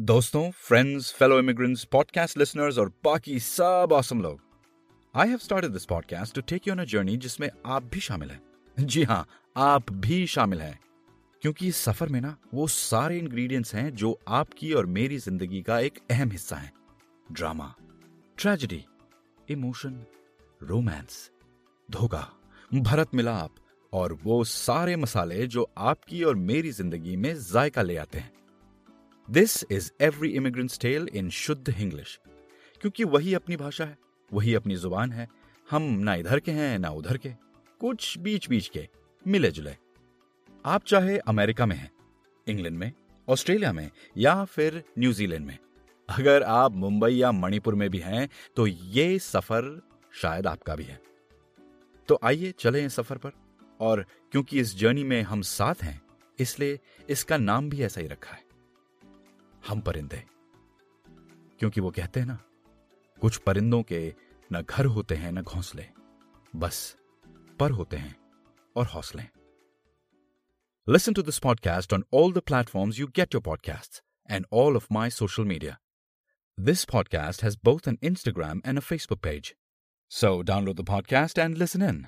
दोस्तों friends fellow immigrants podcast listeners और बाकी सब ऑसम लोग I have started this podcast to take you on a journey जिसमें आप भी शामिल हैं। जी हाँ आप भी शामिल हैं। क्योंकि इस सफ़र में ना, वो सारे इंग्रेडिएंट्स हैं जो आपकी और मेरी ज़िंदगी का एक अहम हिस्सा है। ड्रामा ट्रेजेडी इमोशन रोमांस धोखा, भरत मिलाप और वो सारे मसाले जो आपकी और मेरी ज़िंदगी में जायका ले आते हैं। This is every immigrant's tale in शुद्ध इंग्लिश क्योंकि वही अपनी भाषा है, वही अपनी ज़ुबान है, हम ना इधर के हैं, ना उधर के, कुछ बीच बीच के मिले जुले आप चाहे अमेरिका में हैं, इंग्लैंड में, ऑस्ट्रेलिया में, या फिर न्यूजीलैंड में, अगर आप मुंबई या मणिपुर में भी हैं तो ये सफ़र शायद आपका भी है। तो आइए चले इस सफ़र पर, और क्योंकि इस जर्नी में हम साथ हैं, इसलिए इसका नाम भी ऐसा ही रखा है। हम परिंदे क्योंकि वो कहते हैं ना कुछ परिंदों के न घर होते हैं न घोंसले बस पर होते हैं और हौसले Listen to this podcast on all the platforms you get your podcasts and all of my social media. This podcast has both an Instagram and a Facebook page. So download the podcast and listen in.